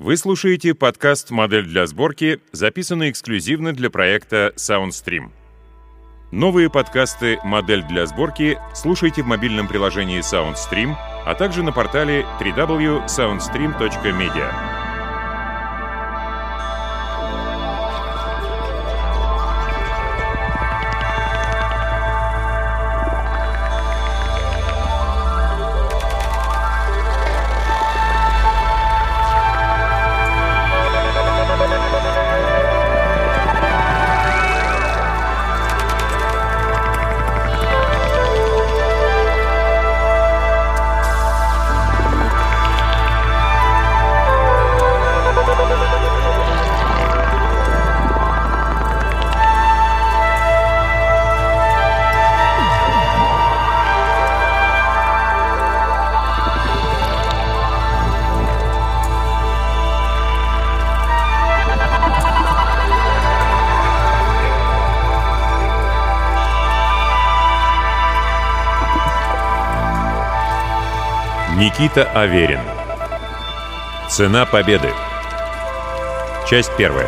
Вы слушаете подкаст «Модель для сборки», записанный эксклюзивно для проекта SoundStream. Новые подкасты «Модель для сборки» слушайте в мобильном приложении SoundStream, а также на портале www.soundstream.media. Никита Аверин Цена победы Часть первая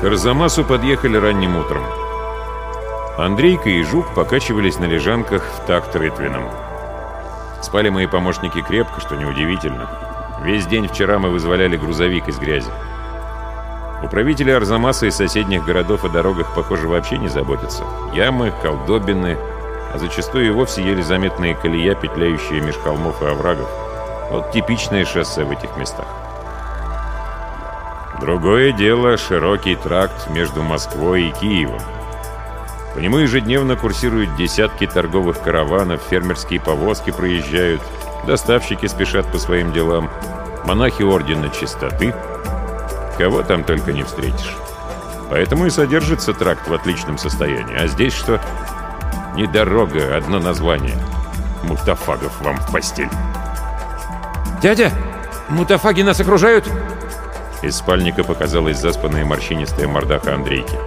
К Арзамасу подъехали ранним утром. Андрейка и Жук покачивались на лежанках в такт рытвином. Спали мои помощники крепко, что неудивительно. Весь день вчера мы вызволяли грузовик из грязи. Управители Арзамаса и соседних городов о дорогах, похоже, вообще не заботятся. Ямы, колдобины, а зачастую и вовсе еле заметные колея, петляющие меж холмов и оврагов. Вот типичное шоссе в этих местах. Другое дело — широкий тракт между Москвой и Киевом. По нему ежедневно курсируют десятки торговых караванов, фермерские повозки проезжают, доставщики спешат по своим делам, монахи Ордена Чистоты — Кого там только не встретишь. Поэтому и содержится тракт в отличном состоянии. А здесь что? Не дорога, одно название. Мутафагов вам в постель. «Дядя, мутафаги нас окружают?» Из спальника показалась заспанная морщинистая мордаха Андрейки.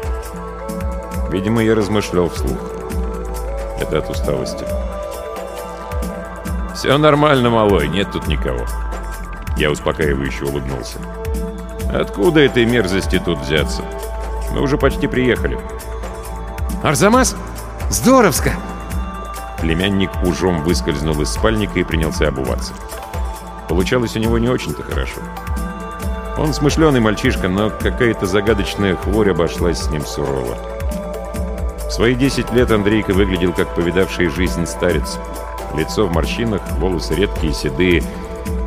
Видимо, я размышлял вслух. Это от усталости. «Все нормально, малой, нет тут никого». Я успокаивающе улыбнулся. Откуда этой мерзости тут взяться? Мы уже почти приехали. Арзамас? Здоровско! Племянник ужом выскользнул из спальника и принялся обуваться. Получалось у него не очень-то хорошо. Он смышленый мальчишка, но какая-то загадочная хворь обошлась с ним сурово. В свои 10 лет Андрейка выглядел как повидавший жизнь старец. Лицо в морщинах, волосы редкие, седые,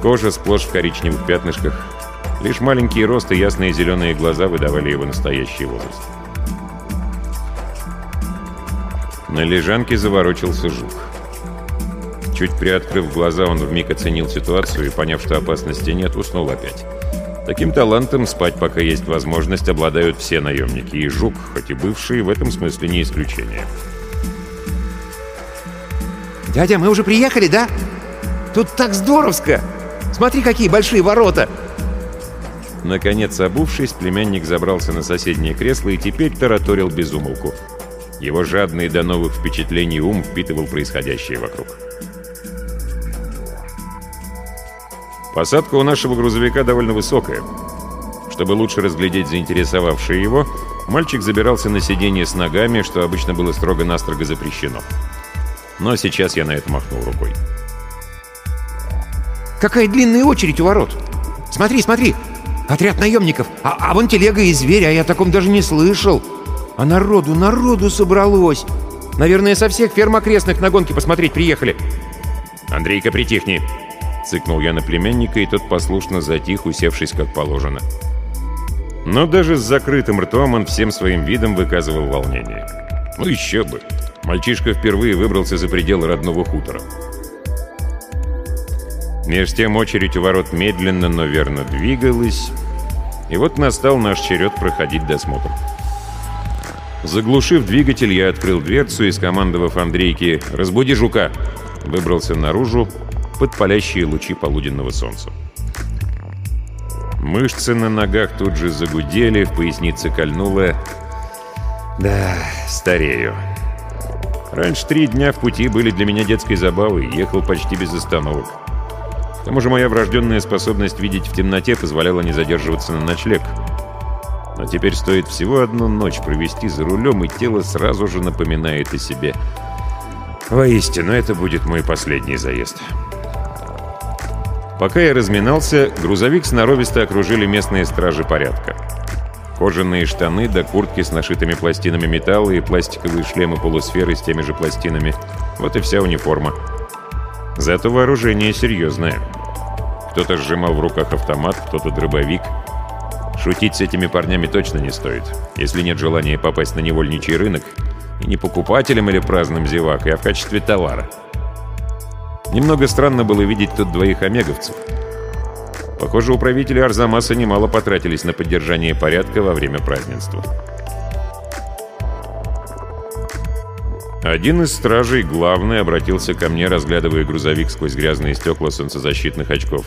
кожа сплошь в коричневых пятнышках, Лишь маленький рост и ясные зеленые глаза выдавали его настоящий возраст. На лежанке заворочился жук. Чуть приоткрыв глаза, он вмиг оценил ситуацию и, поняв, что опасности нет, уснул опять. Таким талантом спать, пока есть возможность, обладают все наемники, и жук, хоть и бывший, в этом смысле не исключение. «Дядя, мы уже приехали, да? Тут так здоровско! Смотри, какие большие ворота!» Наконец, обувшись, племянник забрался на соседнее кресло и теперь тараторил без умолку. Его жадный до новых впечатлений ум впитывал происходящее вокруг. Посадка у нашего грузовика довольно высокая. Чтобы лучше разглядеть заинтересовавшее его, мальчик забирался на сиденье с ногами, что обычно было строго-настрого запрещено. Но сейчас я на это махнул рукой. «Какая длинная очередь у ворот! Смотри, смотри! Отряд наемников! А, а вон телега и зверь, а я о таком даже не слышал! А народу, народу собралось! Наверное, со всех ферм окрестных на гонки посмотреть приехали!» «Андрейка, притихни!» Цыкнул я на племянника, и тот послушно затих, усевшись как положено. Но даже с закрытым ртом он всем своим видом выказывал волнение. Ну еще бы! Мальчишка впервые выбрался за пределы родного хутора. Меж тем очередь у ворот медленно, но верно двигалась, и вот настал наш черед проходить досмотр. Заглушив двигатель, я открыл дверцу и, скомандовав Андрейке «Разбуди жука!», выбрался наружу под палящие лучи полуденного солнца. Мышцы на ногах тут же загудели, в пояснице кольнуло. Да, старею. Раньше три дня в пути были для меня детской забавой, ехал почти без остановок. Тому же моя врожденная способность видеть в темноте позволяла не задерживаться на ночлег. Но теперь стоит всего одну ночь провести за рулем, и тело сразу же напоминает о себе. Воистину, это будет мой последний заезд. Пока я разминался, грузовик сноровисто окружили местные стражи порядка. Кожаные штаны да куртки с нашитыми пластинами металла и пластиковые шлемы-полусферы с теми же пластинами. Вот и вся униформа. Зато вооружение серьезное. Кто-то сжимал в руках автомат, кто-то дробовик. Шутить с этими парнями точно не стоит, если нет желания попасть на невольничий рынок, и не покупателем или праздным зевакой, а в качестве товара. Немного странно было видеть тут двоих омеговцев — Похоже, управители Арзамаса немало потратились на поддержание порядка во время празднества. Один из стражей, главный, обратился ко мне, разглядывая грузовик сквозь грязные стекла солнцезащитных очков.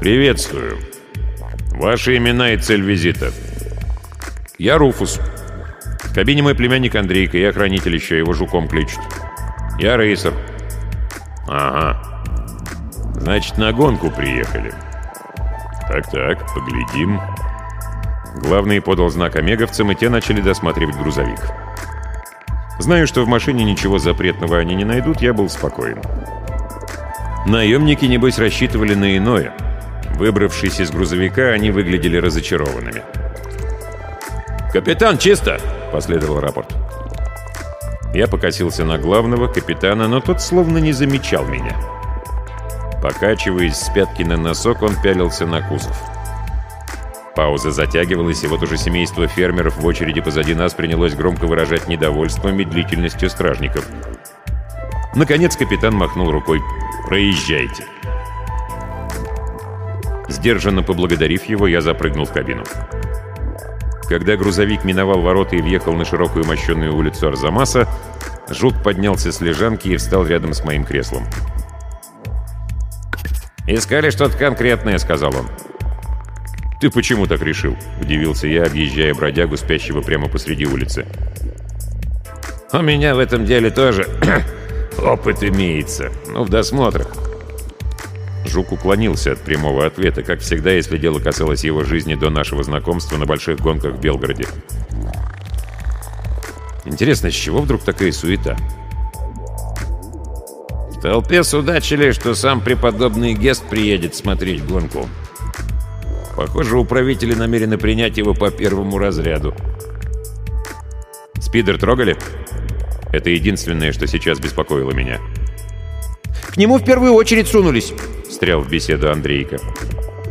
«Приветствую. Ваши имена и цель визита?» «Я Руфус. В кабине мой племянник Андрейка, я хранитель еще, его жуком кличут. Я рейсер». «Ага. Значит, на гонку приехали. Так-так, поглядим. Главный подал знак омеговцам, и те начали досматривать грузовик. Знаю, что в машине ничего запретного они не найдут, я был спокоен. Наемники, небось, рассчитывали на иное. Выбравшись из грузовика, они выглядели разочарованными. «Капитан, чисто!» — последовал рапорт. Я покосился на главного, капитана, но тот словно не замечал меня. Покачиваясь с пятки на носок, он пялился на кузов. Пауза затягивалась, и вот уже семейство фермеров в очереди позади нас принялось громко выражать недовольство медлительностью стражников. Наконец капитан махнул рукой «Проезжайте». Сдержанно поблагодарив его, я запрыгнул в кабину. Когда грузовик миновал ворота и въехал на широкую мощенную улицу Арзамаса, Жук поднялся с лежанки и встал рядом с моим креслом. «Искали что-то конкретное», — сказал он. «Ты почему так решил?» — удивился я, объезжая бродягу, спящего прямо посреди улицы. «У меня в этом деле тоже опыт имеется. Ну, в досмотрах». Жук уклонился от прямого ответа, как всегда, если дело касалось его жизни до нашего знакомства на больших гонках в Белгороде. Интересно, с чего вдруг такая суета? В толпе судачили, что сам преподобный Гест приедет смотреть гонку. Похоже, управители намерены принять его по первому разряду. Спидер трогали? Это единственное, что сейчас беспокоило меня. «К нему в первую очередь сунулись», — встрял в беседу Андрейка.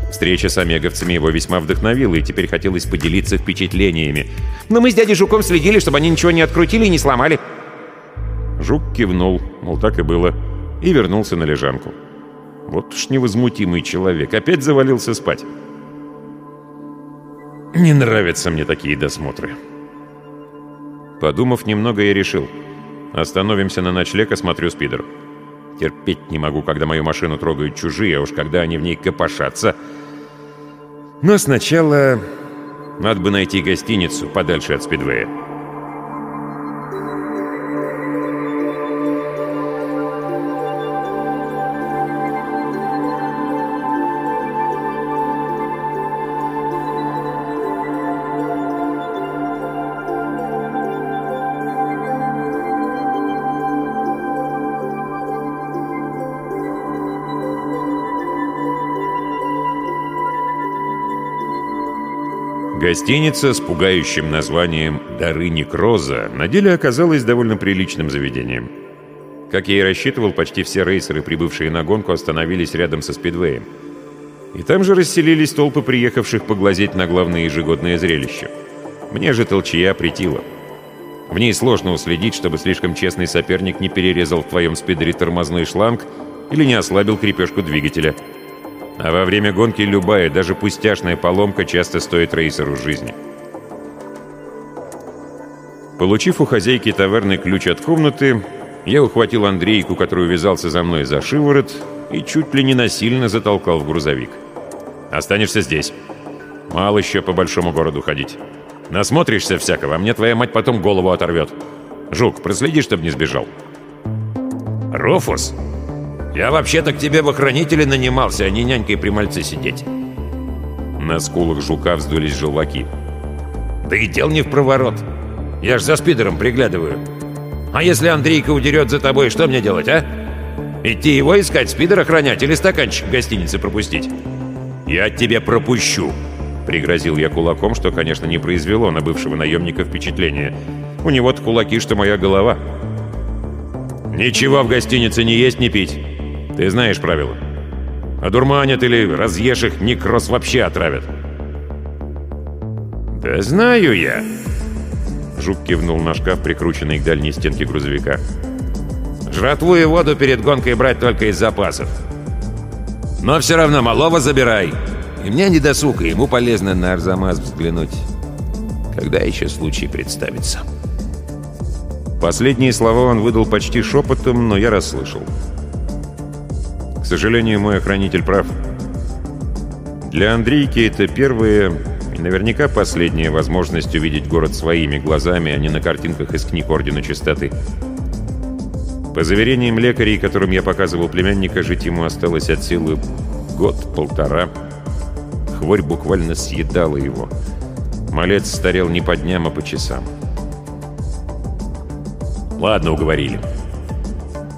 Встреча с омеговцами его весьма вдохновила, и теперь хотелось поделиться впечатлениями. «Но мы с дядей Жуком следили, чтобы они ничего не открутили и не сломали». Жук кивнул, мол, так и было и вернулся на лежанку. Вот уж невозмутимый человек, опять завалился спать. Не нравятся мне такие досмотры. Подумав немного, я решил. Остановимся на ночлег, осмотрю спидер. Терпеть не могу, когда мою машину трогают чужие, а уж когда они в ней копошатся. Но сначала надо бы найти гостиницу подальше от спидвея. Гостиница с пугающим названием «Дары Некроза» на деле оказалась довольно приличным заведением. Как я и рассчитывал, почти все рейсеры, прибывшие на гонку, остановились рядом со спидвеем. И там же расселились толпы приехавших поглазеть на главное ежегодное зрелище. Мне же толчья притила. В ней сложно уследить, чтобы слишком честный соперник не перерезал в твоем спидере тормозной шланг или не ослабил крепежку двигателя – а во время гонки любая, даже пустяшная поломка часто стоит рейсеру жизни. Получив у хозяйки таверны ключ от комнаты, я ухватил Андрейку, который увязался за мной за шиворот, и чуть ли не насильно затолкал в грузовик. «Останешься здесь. Мало еще по большому городу ходить. Насмотришься всякого, а мне твоя мать потом голову оторвет». Жук, проследи, чтобы не сбежал». «Руфус, я вообще-то к тебе в охранителе нанимался, а не нянькой при мальце сидеть». На скулах жука вздулись желваки. «Да и дел не в проворот. Я ж за спидером приглядываю. А если Андрейка удерет за тобой, что мне делать, а? Идти его искать, спидер охранять или стаканчик в гостинице пропустить?» «Я тебе пропущу!» Пригрозил я кулаком, что, конечно, не произвело на бывшего наемника впечатления. У него-то кулаки, что моя голова. «Ничего в гостинице не есть, не пить. Ты знаешь правила. Одурманят или разъешь их, некроз вообще отравят». «Да знаю я!» Жук кивнул на шкаф, прикрученный к дальней стенке грузовика. «Жратву и воду перед гонкой брать только из запасов. Но все равно малого забирай. И мне не досуг, и ему полезно на Арзамас взглянуть. Когда еще случай представится?» Последние слова он выдал почти шепотом, но я расслышал. К сожалению, мой охранитель прав. Для Андрейки это первая и наверняка последняя возможность увидеть город своими глазами, а не на картинках из книг Ордена Чистоты. По заверениям лекарей, которым я показывал племянника, жить ему осталось от силы год-полтора. Хворь буквально съедала его. Малец старел не по дням, а по часам. Ладно, уговорили.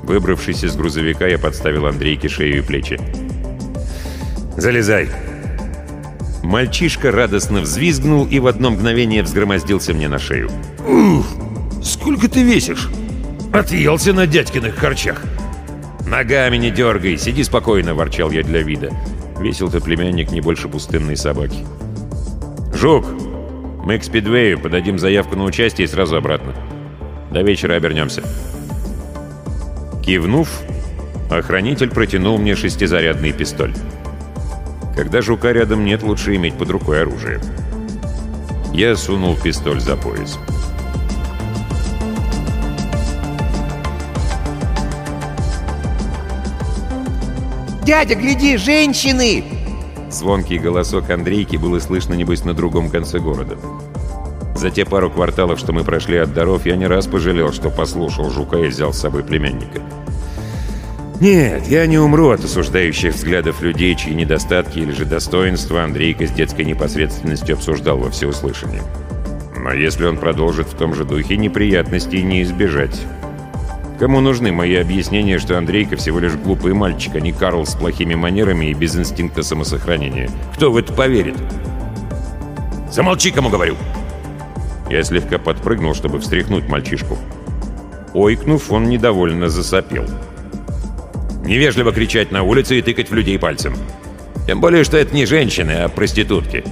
Выбравшись из грузовика, я подставил Андрейке шею и плечи. «Залезай!» Мальчишка радостно взвизгнул и в одно мгновение взгромоздился мне на шею. «Ух! Сколько ты весишь? Отъелся на дядькиных харчах!» «Ногами не дергай, сиди спокойно!» – ворчал я для вида. Весил-то племянник не больше пустынной собаки. «Жук, мы к Спидвею подадим заявку на участие и сразу обратно. До вечера обернемся». Кивнув, охранитель протянул мне шестизарядный пистоль. Когда жука рядом нет, лучше иметь под рукой оружие. Я сунул пистоль за пояс. «Дядя, гляди, женщины!» Звонкий голосок Андрейки было слышно, небось, на другом конце города. За те пару кварталов, что мы прошли от даров, я не раз пожалел, что послушал жука и взял с собой племянника. Нет, я не умру от осуждающих взглядов людей, чьи недостатки или же достоинства Андрейка с детской непосредственностью обсуждал во всеуслышание. Но если он продолжит в том же духе, неприятностей не избежать. Кому нужны мои объяснения, что Андрейка всего лишь глупый мальчик, а не Карл с плохими манерами и без инстинкта самосохранения? Кто в это поверит? «Замолчи, кому говорю!» Я слегка подпрыгнул, чтобы встряхнуть мальчишку. Ойкнув, он недовольно засопел. Невежливо кричать на улице и тыкать в людей пальцем. Тем более, что это не женщины, а проститутки.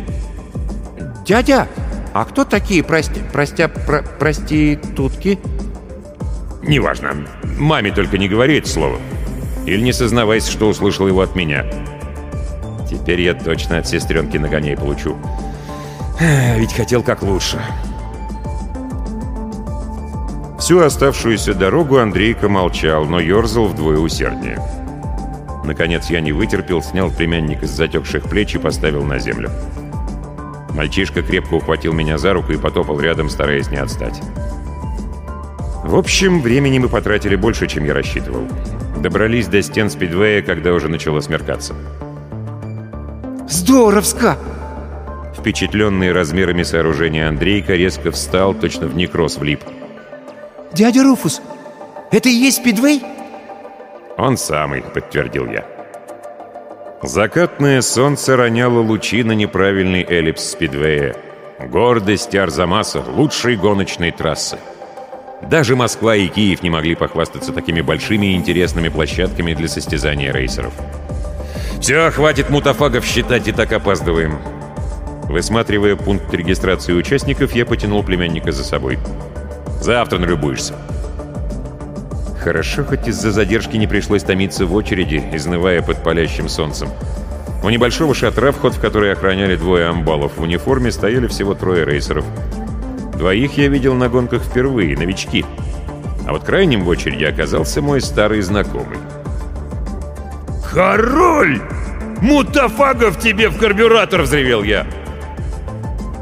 «Дядя, а кто такие прости... простя... Про, проститутки?» «Неважно. Маме только не говори это слово. Или не сознавайся, что услышал его от меня. Теперь я точно от сестренки нагоняй получу. Ведь хотел как лучше». Всю оставшуюся дорогу Андрейка молчал, но ерзал вдвое усерднее. Наконец я не вытерпел, снял племянник из затекших плеч и поставил на землю. Мальчишка крепко ухватил меня за руку и потопал рядом, стараясь не отстать. В общем, времени мы потратили больше, чем я рассчитывал. Добрались до стен спидвея, когда уже начало смеркаться. «Здоровско!» Впечатленный размерами сооружения Андрейка резко встал, точно в некроз влип. «Дядя Руфус, это и есть Спидвей?» «Он самый», — подтвердил я. Закатное солнце роняло лучи на неправильный эллипс Спидвея. Гордость Арзамаса — лучшей гоночной трассы. Даже Москва и Киев не могли похвастаться такими большими и интересными площадками для состязания рейсеров. «Все, хватит мутафагов считать, и так опаздываем». Высматривая пункт регистрации участников, я потянул племянника за собой. Завтра налюбуешься». Хорошо, хоть из-за задержки не пришлось томиться в очереди, изнывая под палящим солнцем. У небольшого шатра, вход в который охраняли двое амбалов, в униформе стояли всего трое рейсеров. Двоих я видел на гонках впервые, новички. А вот крайним в очереди оказался мой старый знакомый. «Король! Мутафагов тебе в карбюратор!» — взревел я.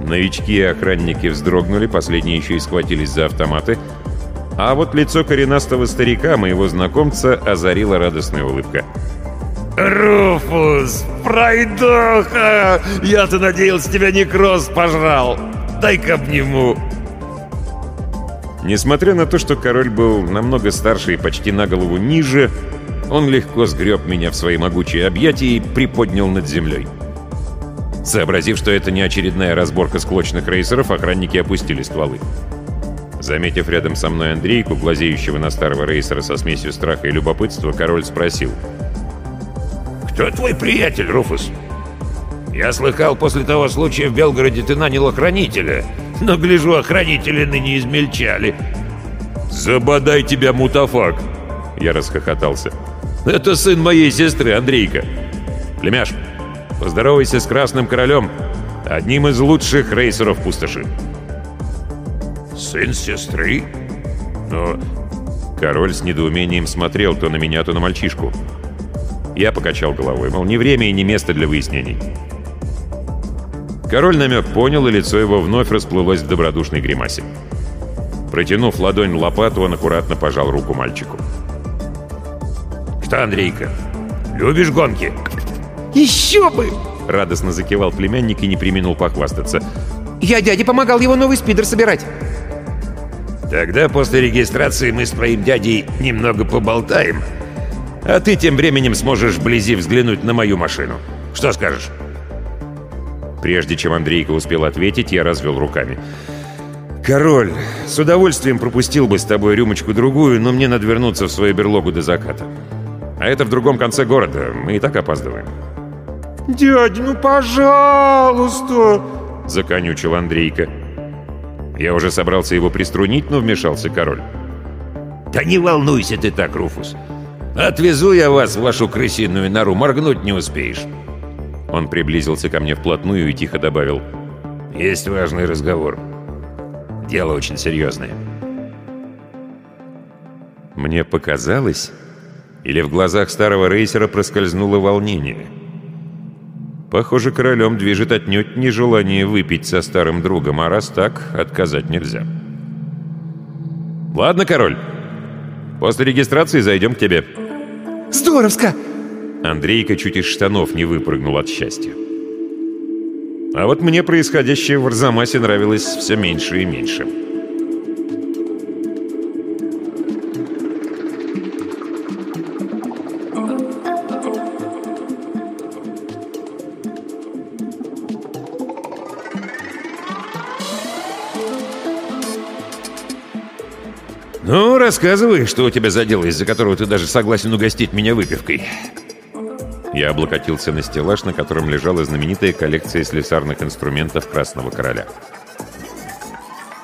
Новички и охранники вздрогнули, последние еще и схватились за автоматы. А вот лицо коренастого старика, моего знакомца, озарила радостная улыбка. «Руфус, пройдоха! Я-то надеялся, тебя некроз пожрал! Дай-ка обниму!» Несмотря на то, что король был намного старше и почти на голову ниже, он легко сгреб меня в свои могучие объятия и приподнял над землей. Сообразив, что это не очередная разборка склочных рейсеров, охранники опустили стволы. Заметив рядом со мной Андрейку, глазеющего на старого рейсера со смесью страха и любопытства, король спросил. «Кто твой приятель, Руфус?» «Я слыхал, после того случая в Белгороде ты нанял охранителя, но, гляжу, охранители ныне измельчали». «Забодай тебя, мутафак!» Я расхохотался. «Это сын моей сестры, Андрейка. Племяш, поздоровайся с Красным Королем, одним из лучших рейсеров пустоши». «Сын сестры? Но...» Король с недоумением смотрел то на меня, то на мальчишку. Я покачал головой, мол, не время и не место для выяснений. Король намек понял, и лицо его вновь расплылось в добродушной гримасе. Протянув ладонь лопату, он аккуратно пожал руку мальчику. «Что, Андрейка, любишь гонки?» Еще бы! Радостно закивал племянник и не применил похвастаться. Я дяде помогал его новый спидер собирать. Тогда после регистрации мы с твоим дядей немного поболтаем. А ты тем временем сможешь вблизи взглянуть на мою машину. Что скажешь? Прежде чем Андрейка успел ответить, я развел руками. «Король, с удовольствием пропустил бы с тобой рюмочку-другую, но мне надо вернуться в свою берлогу до заката. А это в другом конце города, мы и так опаздываем». «Дядя, ну пожалуйста!» — законючил Андрейка. Я уже собрался его приструнить, но вмешался король. «Да не волнуйся ты так, Руфус. Отвезу я вас в вашу крысиную нору, моргнуть не успеешь». Он приблизился ко мне вплотную и тихо добавил. «Есть важный разговор. Дело очень серьезное». Мне показалось, или в глазах старого рейсера проскользнуло волнение. Похоже, королем движет отнюдь нежелание выпить со старым другом, а раз так, отказать нельзя. «Ладно, король, после регистрации зайдем к тебе». Здоровско! Андрейка чуть из штанов не выпрыгнул от счастья. А вот мне происходящее в Арзамасе нравилось все меньше и меньше. «Ну, рассказывай, что у тебя за дело, из-за которого ты даже согласен угостить меня выпивкой». Я облокотился на стеллаж, на котором лежала знаменитая коллекция слесарных инструментов Красного Короля.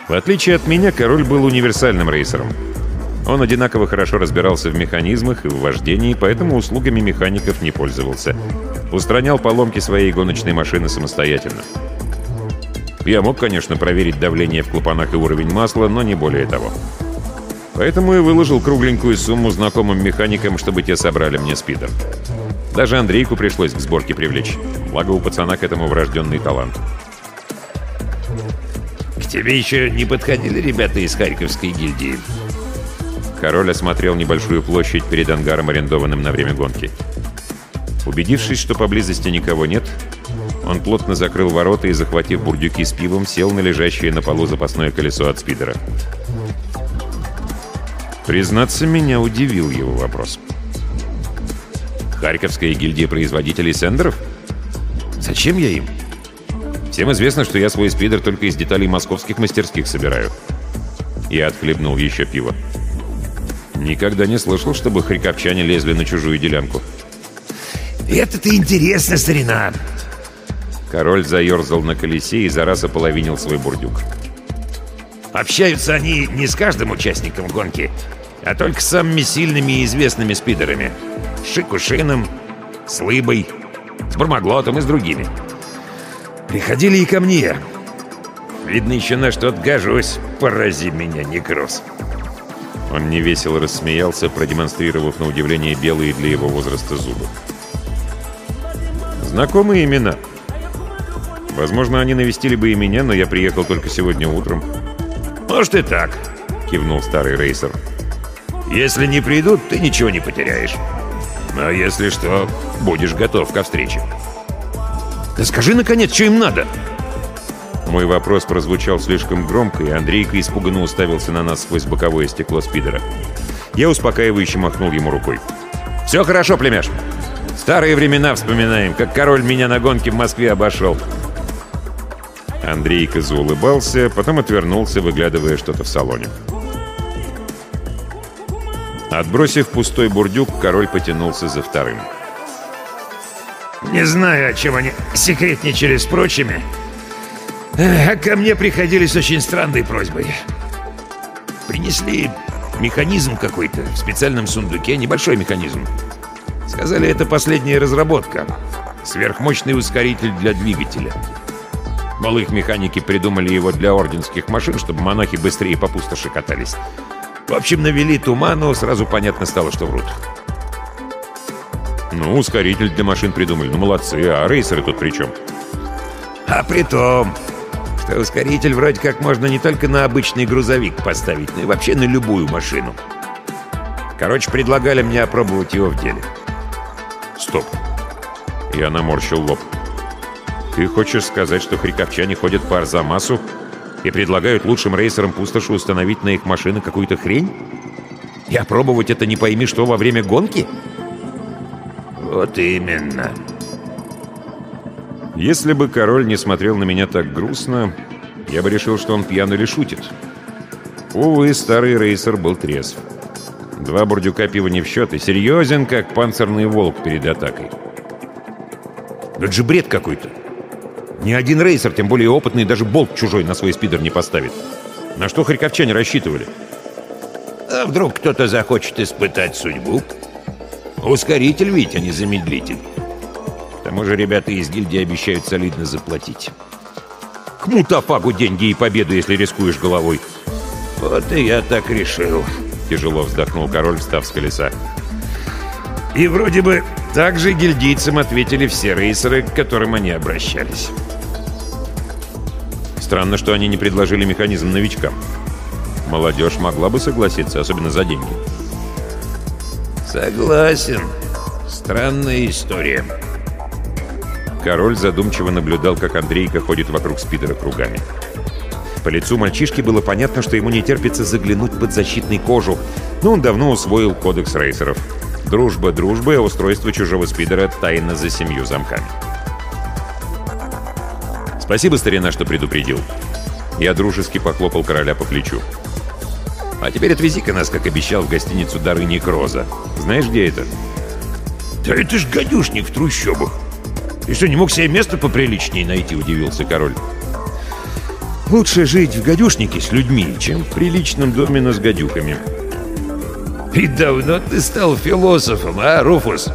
В отличие от меня, король был универсальным рейсером. Он одинаково хорошо разбирался в механизмах и в вождении, поэтому услугами механиков не пользовался. Устранял поломки своей гоночной машины самостоятельно. Я мог, конечно, проверить давление в клапанах и уровень масла, но не более того. Поэтому и выложил кругленькую сумму знакомым механикам, чтобы те собрали мне спидер. Даже Андрейку пришлось к сборке привлечь. Благо у пацана к этому врожденный талант. «К тебе еще не подходили ребята из Харьковской гильдии?» Король осмотрел небольшую площадь перед ангаром, арендованным на время гонки. Убедившись, что поблизости никого нет, он плотно закрыл ворота и, захватив бурдюки с пивом, сел на лежащее на полу запасное колесо от спидера. Признаться, меня удивил его вопрос. Харьковская гильдия производителей сендеров? Зачем я им? Всем известно, что я свой спидер только из деталей московских мастерских собираю. Я отхлебнул еще пиво. Никогда не слышал, чтобы харьковчане лезли на чужую делянку. «Это-то интересно, старина!» Король заерзал на колесе и за раз ополовинил свой бурдюк. Общаются они не с каждым участником гонки, а только самыми сильными и известными спидерами. С Шикушином, с Лыбой, с Бармаглотом и с другими. Приходили и ко мне. Видно, еще на что-то гожусь. Порази меня, некроз. Он невесело рассмеялся, продемонстрировав на удивление белые для его возраста зубы. Знакомые имена. Возможно, они навестили бы и меня, но я приехал только сегодня утром. Может и так. кивнул старый рейсер. «Если не придут, ты ничего не потеряешь. А если что, будешь готов ко встрече». «Да скажи, наконец, что им надо!» Мой вопрос прозвучал слишком громко, и Андрейка испуганно уставился на нас сквозь боковое стекло спидера. Я успокаивающе махнул ему рукой. «Все хорошо, племяш. Старые времена вспоминаем, как король меня на гонке в Москве обошел». Андрейка заулыбался, потом отвернулся, выглядывая что-то в салоне. Отбросив пустой бурдюк, король потянулся за вторым. «Не знаю, о чем они секретничали с прочими, а ко мне приходили с очень странной просьбой. Принесли механизм какой-то в специальном сундуке, небольшой механизм. Сказали, это последняя разработка. Сверхмощный ускоритель для двигателя. Мол, их механики придумали его для орденских машин, чтобы монахи быстрее по пустоши катались. В общем, навели туману, сразу понятно стало, что врут. Ну, ускоритель для машин придумали, ну молодцы, а рейсеры тут при чем? А при том, что ускоритель вроде как можно не только на обычный грузовик поставить, но и вообще на любую машину. Короче, предлагали мне опробовать его в деле. Стоп. Я наморщил лоб. Ты хочешь сказать, что хриковчане ходят по Арзамасу и предлагают лучшим рейсерам пустоши установить на их машины какую-то хрень? И опробовать это не пойми что во время гонки? Вот именно. Если бы король не смотрел на меня так грустно, я бы решил, что он пьян или шутит. Увы, старый рейсер был трезв. Два бурдюка пива не в счет и серьезен, как панцирный волк перед атакой. Это же бред какой-то. Ни один рейсер, тем более опытный, даже болт чужой на свой спидер не поставит. На что харьковчане рассчитывали? А вдруг кто-то захочет испытать судьбу? Ускоритель ведь, а не замедлитель. К тому же ребята из гильдии обещают солидно заплатить. К мутафагу деньги и победу, если рискуешь головой. Вот и я так решил. Тяжело вздохнул король, встав с колеса. И вроде бы так же гильдийцам ответили все рейсеры, к которым они обращались. Странно, что они не предложили механизм новичкам. Молодежь могла бы согласиться, особенно за деньги. Согласен. Странная история. Король задумчиво наблюдал, как Андрейка ходит вокруг спидера кругами. По лицу мальчишки было понятно, что ему не терпится заглянуть под защитный кожу, но он давно усвоил кодекс рейсеров. Дружба дружбы, а устройство чужого спидера тайно за семью замками. «Спасибо, старина, что предупредил». Я дружески похлопал короля по плечу. «А теперь отвези-ка нас, как обещал, в гостиницу Дарыни Кроза. Знаешь, где это?» «Да это ж гадюшник в трущобах. И что, не мог себе место поприличнее найти?» — удивился король. «Лучше жить в гадюшнике с людьми, чем в приличном доме, но с гадюками». «И давно ты стал философом, а, Руфус?»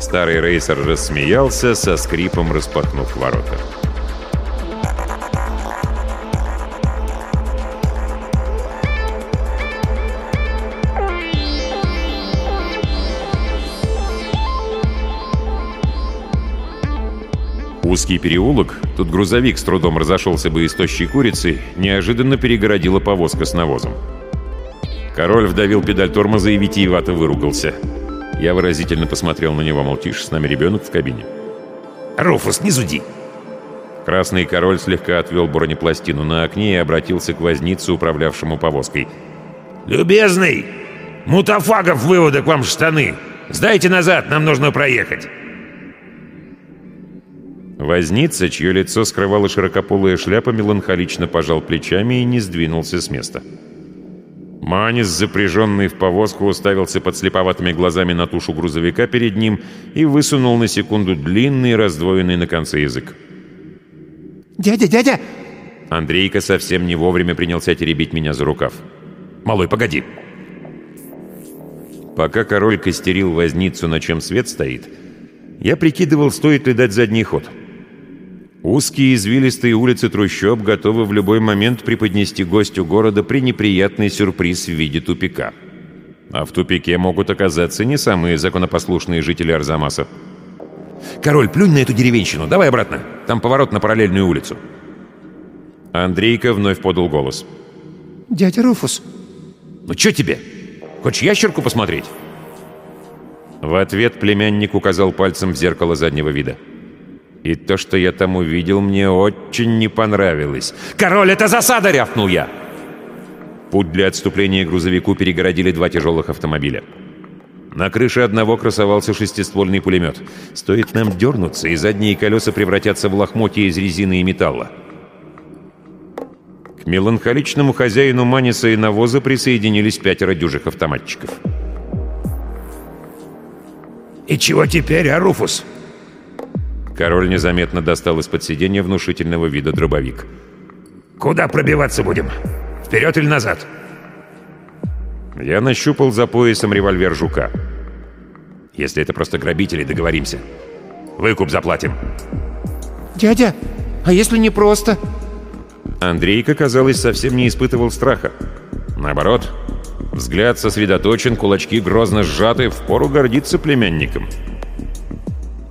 Старый рейсер рассмеялся, со скрипом распахнув ворота. Узкий переулок, тут грузовик с трудом разошелся бы из тощей курицы, неожиданно перегородила повозка с навозом. Король вдавил педаль тормоза и витиевато выругался. Я выразительно посмотрел на него, мол, тише, с нами ребенок в кабине. «Руфус, не зуди!» Красный король слегка отвел бронепластину на окне и обратился к вознице, управлявшему повозкой. «Любезный! Мутафагов выводок вам штаны! Сдайте назад, нам нужно проехать!» Возница, чье лицо скрывала широкополая шляпа, меланхолично пожал плечами и не сдвинулся с места. Манис, запряженный в повозку, уставился под слеповатыми глазами на тушу грузовика перед ним и высунул на секунду длинный, раздвоенный на конце язык. «Дядя, дядя!» Андрейка совсем не вовремя принялся теребить меня за рукав. «Малой, погоди!» Пока король костерил возницу, на чем свет стоит, я прикидывал, стоит ли дать задний ход. Узкие извилистые улицы трущоб готовы в любой момент преподнести гостю города пренеприятный сюрприз в виде тупика. А в тупике могут оказаться не самые законопослушные жители Арзамаса. «Король, плюнь на эту деревенщину, давай обратно. Там поворот на параллельную улицу». Андрейка вновь подал голос. Дядя Руфус. Ну что тебе? Хочешь ящерку посмотреть? В ответ племянник указал пальцем в зеркало заднего вида. И то, что я там увидел, мне очень не понравилось. «Король, это засада!» — рявкнул я. Путь для отступления грузовику перегородили два тяжелых автомобиля. На крыше одного красовался шестиствольный пулемет. Стоит нам дернуться, и задние колеса превратятся в лохмотья из резины и металла. К меланхоличному хозяину Маниса и навоза присоединились пятеро дюжих автоматчиков. «И чего теперь, Аруфус?» Король незаметно достал из-под сиденья внушительного вида дробовик. «Куда пробиваться будем? Вперед или назад?» Я нащупал за поясом револьвер жука. Если это просто грабители, договоримся. Выкуп заплатим. Дядя, а если не просто? Андрейка, казалось, совсем не испытывал страха. Наоборот, взгляд сосредоточен, кулачки грозно сжаты, впору гордиться племянником.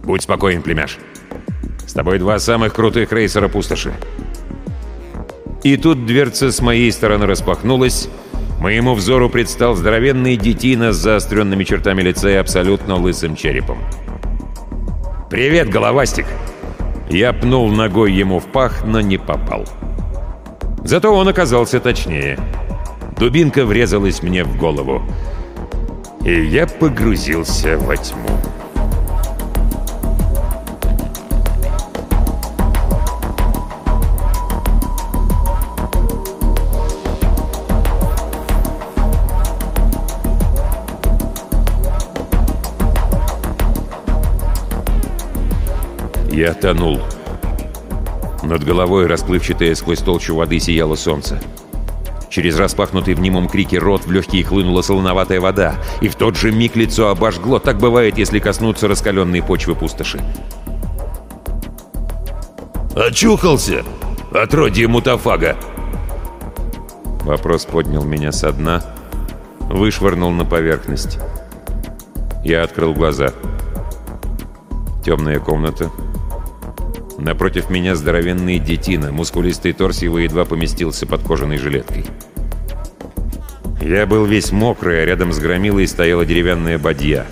«Будь спокоен, племяш. Тобой два самых крутых рейсера пустоши». И тут дверца с моей стороны распахнулась, Моему взору предстал здоровенный детина с заостренными чертами лица и абсолютно лысым черепом. «Привет, головастик!» Я пнул ногой ему в пах, но не попал. Зато он оказался точнее. Дубинка врезалась мне в голову. И я погрузился во тьму. Я тонул. Над головой, расплывчатое сквозь толщу воды, сияло солнце. Через распахнутый в немом крике рот в легкие хлынула солоноватая вода, и в тот же миг лицо обожгло. Так бывает, если коснуться раскаленной почвы пустоши. «Очухался! Отродье мутафага!» Вопрос поднял меня со дна, вышвырнул на поверхность. Я открыл глаза. Темная комната, Напротив меня здоровенный детина, мускулистый торс его едва поместился под кожаной жилеткой. Я был весь мокрый, а рядом с громилой стояла деревянная бадья.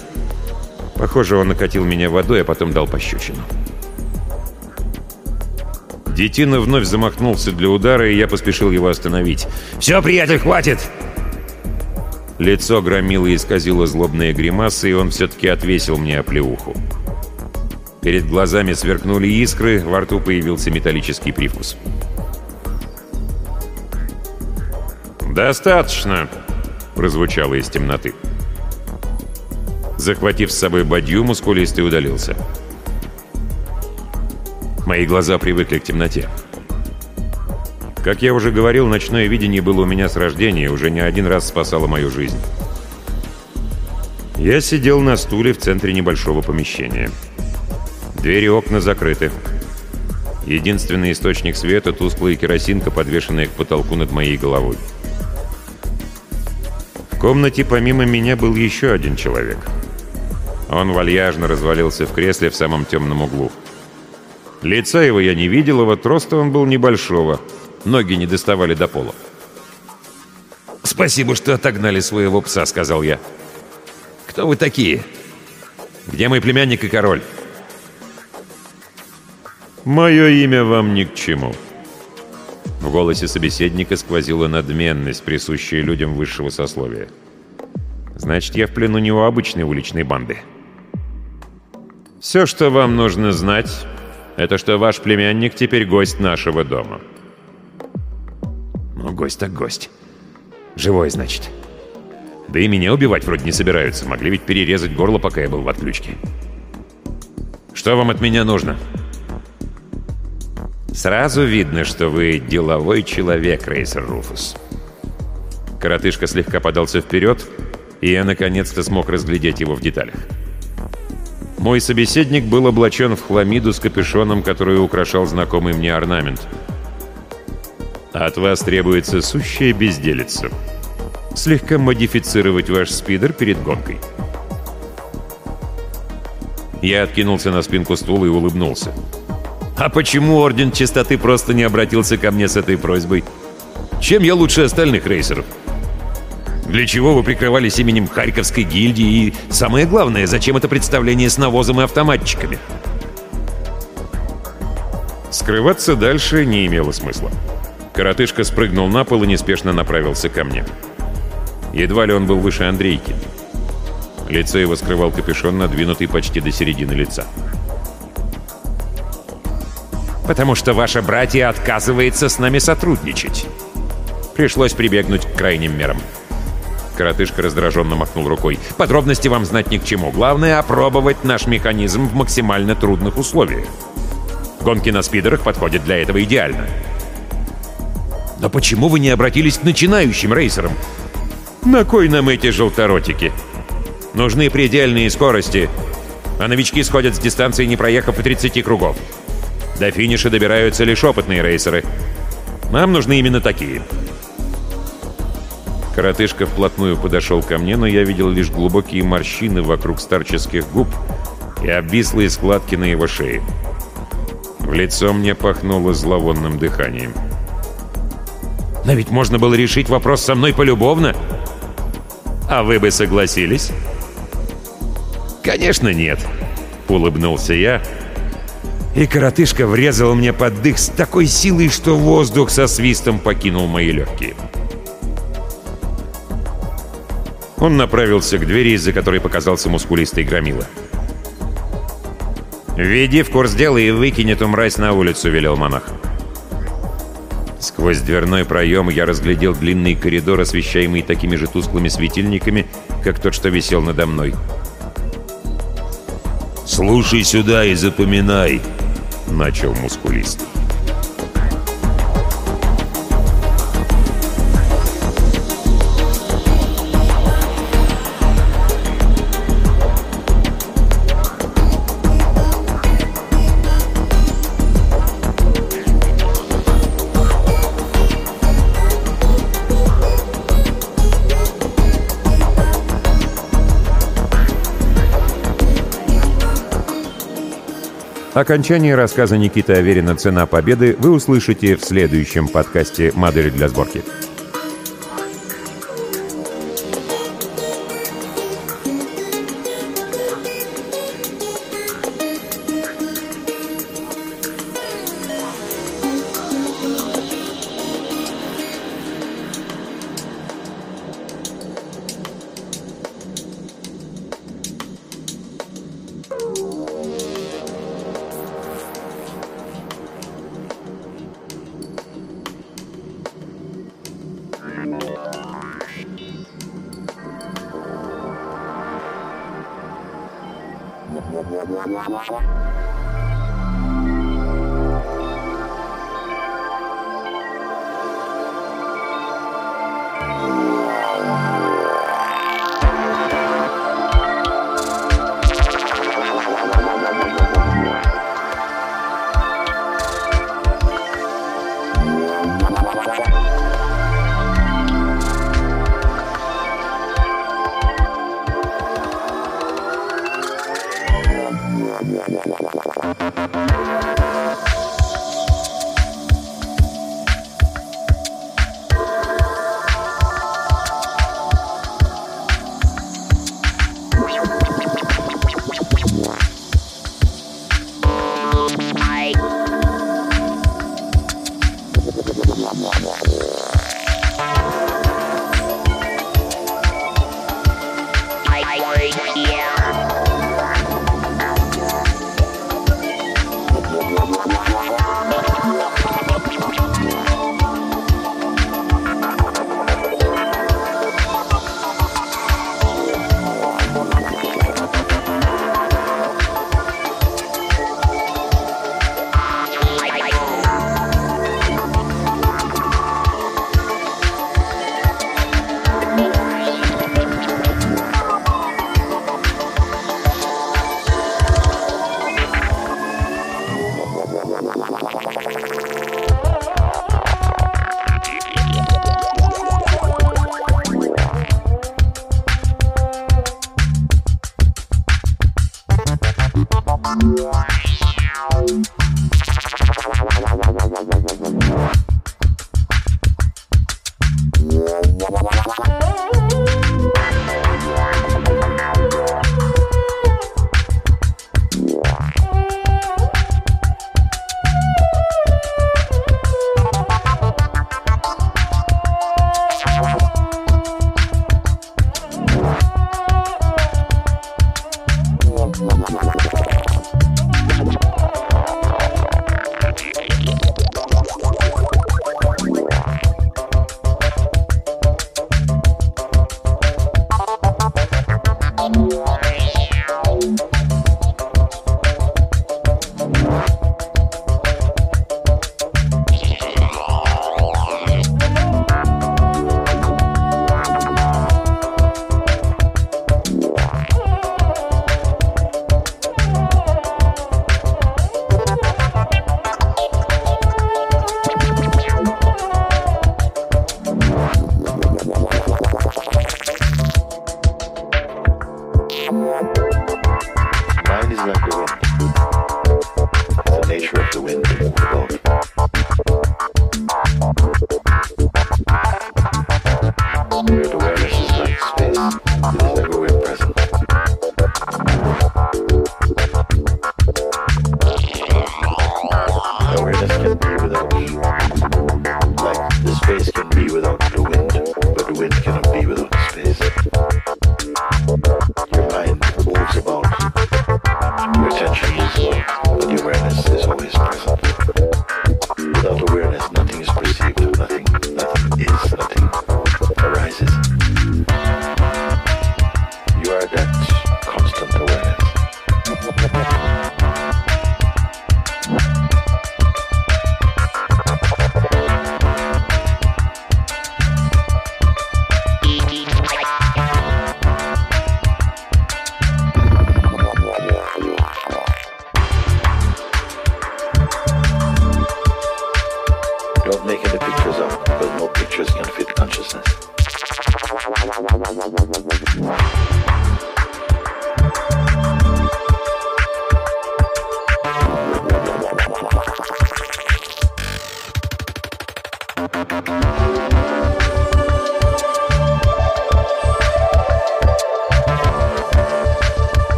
Похоже, он накатил меня водой, а потом дал пощечину. Детина вновь замахнулся для удара, и я поспешил его остановить. «Все, приятель, хватит!» Лицо громилы исказило злобные гримасы, и он все-таки отвесил мне оплеуху. Перед глазами сверкнули искры, во рту появился металлический привкус. «Достаточно!» — прозвучало из темноты. Захватив с собой бадью, мускулистый удалился. Мои глаза привыкли к темноте. Как я уже говорил, ночное видение было у меня с рождения, уже не один раз спасало мою жизнь. Я сидел на стуле в центре небольшого помещения. Двери и окна закрыты. Единственный источник света — тусклая керосинка, подвешенная к потолку над моей головой. В комнате помимо меня был еще один человек. Он вальяжно развалился в кресле в самом темном углу. Лица его я не видел, а вот роста он был небольшого. Ноги не доставали до пола. «Спасибо, что отогнали своего пса», — сказал я. «Кто вы такие? Где мой племянник и король?» «Мое имя вам ни к чему». В голосе собеседника сквозила надменность, присущая людям высшего сословия. «Значит, я в плену не у обычной уличной банды». «Все, что вам нужно знать, это что ваш племянник теперь гость нашего дома». «Ну, гость так гость. Живой, значит». Да и меня убивать вроде не собираются. Могли ведь перерезать горло, пока я был в отключке. «Что вам от меня нужно?» Сразу видно, что вы деловой человек, Рейсер Руфус. Коротышка слегка подался вперед, и я наконец-то смог разглядеть его в деталях. Мой собеседник был облачен в хламиду с капюшоном, который украшал знакомый мне орнамент. От вас требуется сущая безделица. Слегка модифицировать ваш спидер перед гонкой. Я откинулся на спинку стула и улыбнулся. А почему Орден Чистоты просто не обратился ко мне с этой просьбой? Чем я лучше остальных рейсеров? Для чего вы прикрывались именем Харьковской гильдии? И самое главное, зачем это представление с навозом и автоматчиками? Скрываться дальше не имело смысла. Коротышка спрыгнул на пол и неспешно направился ко мне. Едва ли он был выше Андрейки. Лицо его скрывал капюшон, надвинутый почти до середины лица. «Потому что ваше братья отказывается с нами сотрудничать. Пришлось прибегнуть к крайним мерам». Коротышка раздраженно махнул рукой. «Подробности вам знать ни к чему. Главное — опробовать наш механизм в максимально трудных условиях. Гонки на спидерах подходят для этого идеально». «Но почему вы не обратились к начинающим рейсерам?» «На кой нам эти желторотики? Нужны предельные скорости, а новички сходят с дистанции, не проехав и 30 кругов. До финиша добираются лишь опытные рейсеры. Нам нужны именно такие». Коротышка вплотную подошел ко мне, но я видел лишь глубокие морщины вокруг старческих губ и обвислые складки на его шее. В лицо мне пахнуло зловонным дыханием. «Но ведь можно было решить вопрос со мной полюбовно. А вы бы согласились?» «Конечно нет», — улыбнулся я. И коротышка врезал мне под дых с такой силой, что воздух со свистом покинул мои легкие. Он направился к двери, из-за которой показался мускулистый громила. «Введи в курс дела и выкинь эту мразь на улицу», — велел монах. Сквозь дверной проем я разглядел длинный коридор, освещаемый такими же тусклыми светильниками, как тот, что висел надо мной. «Слушай сюда и запоминай», — начал мускулист. Окончание рассказа Никиты Аверина «Цена победы» вы услышите в следующем подкасте «Модели для сборки».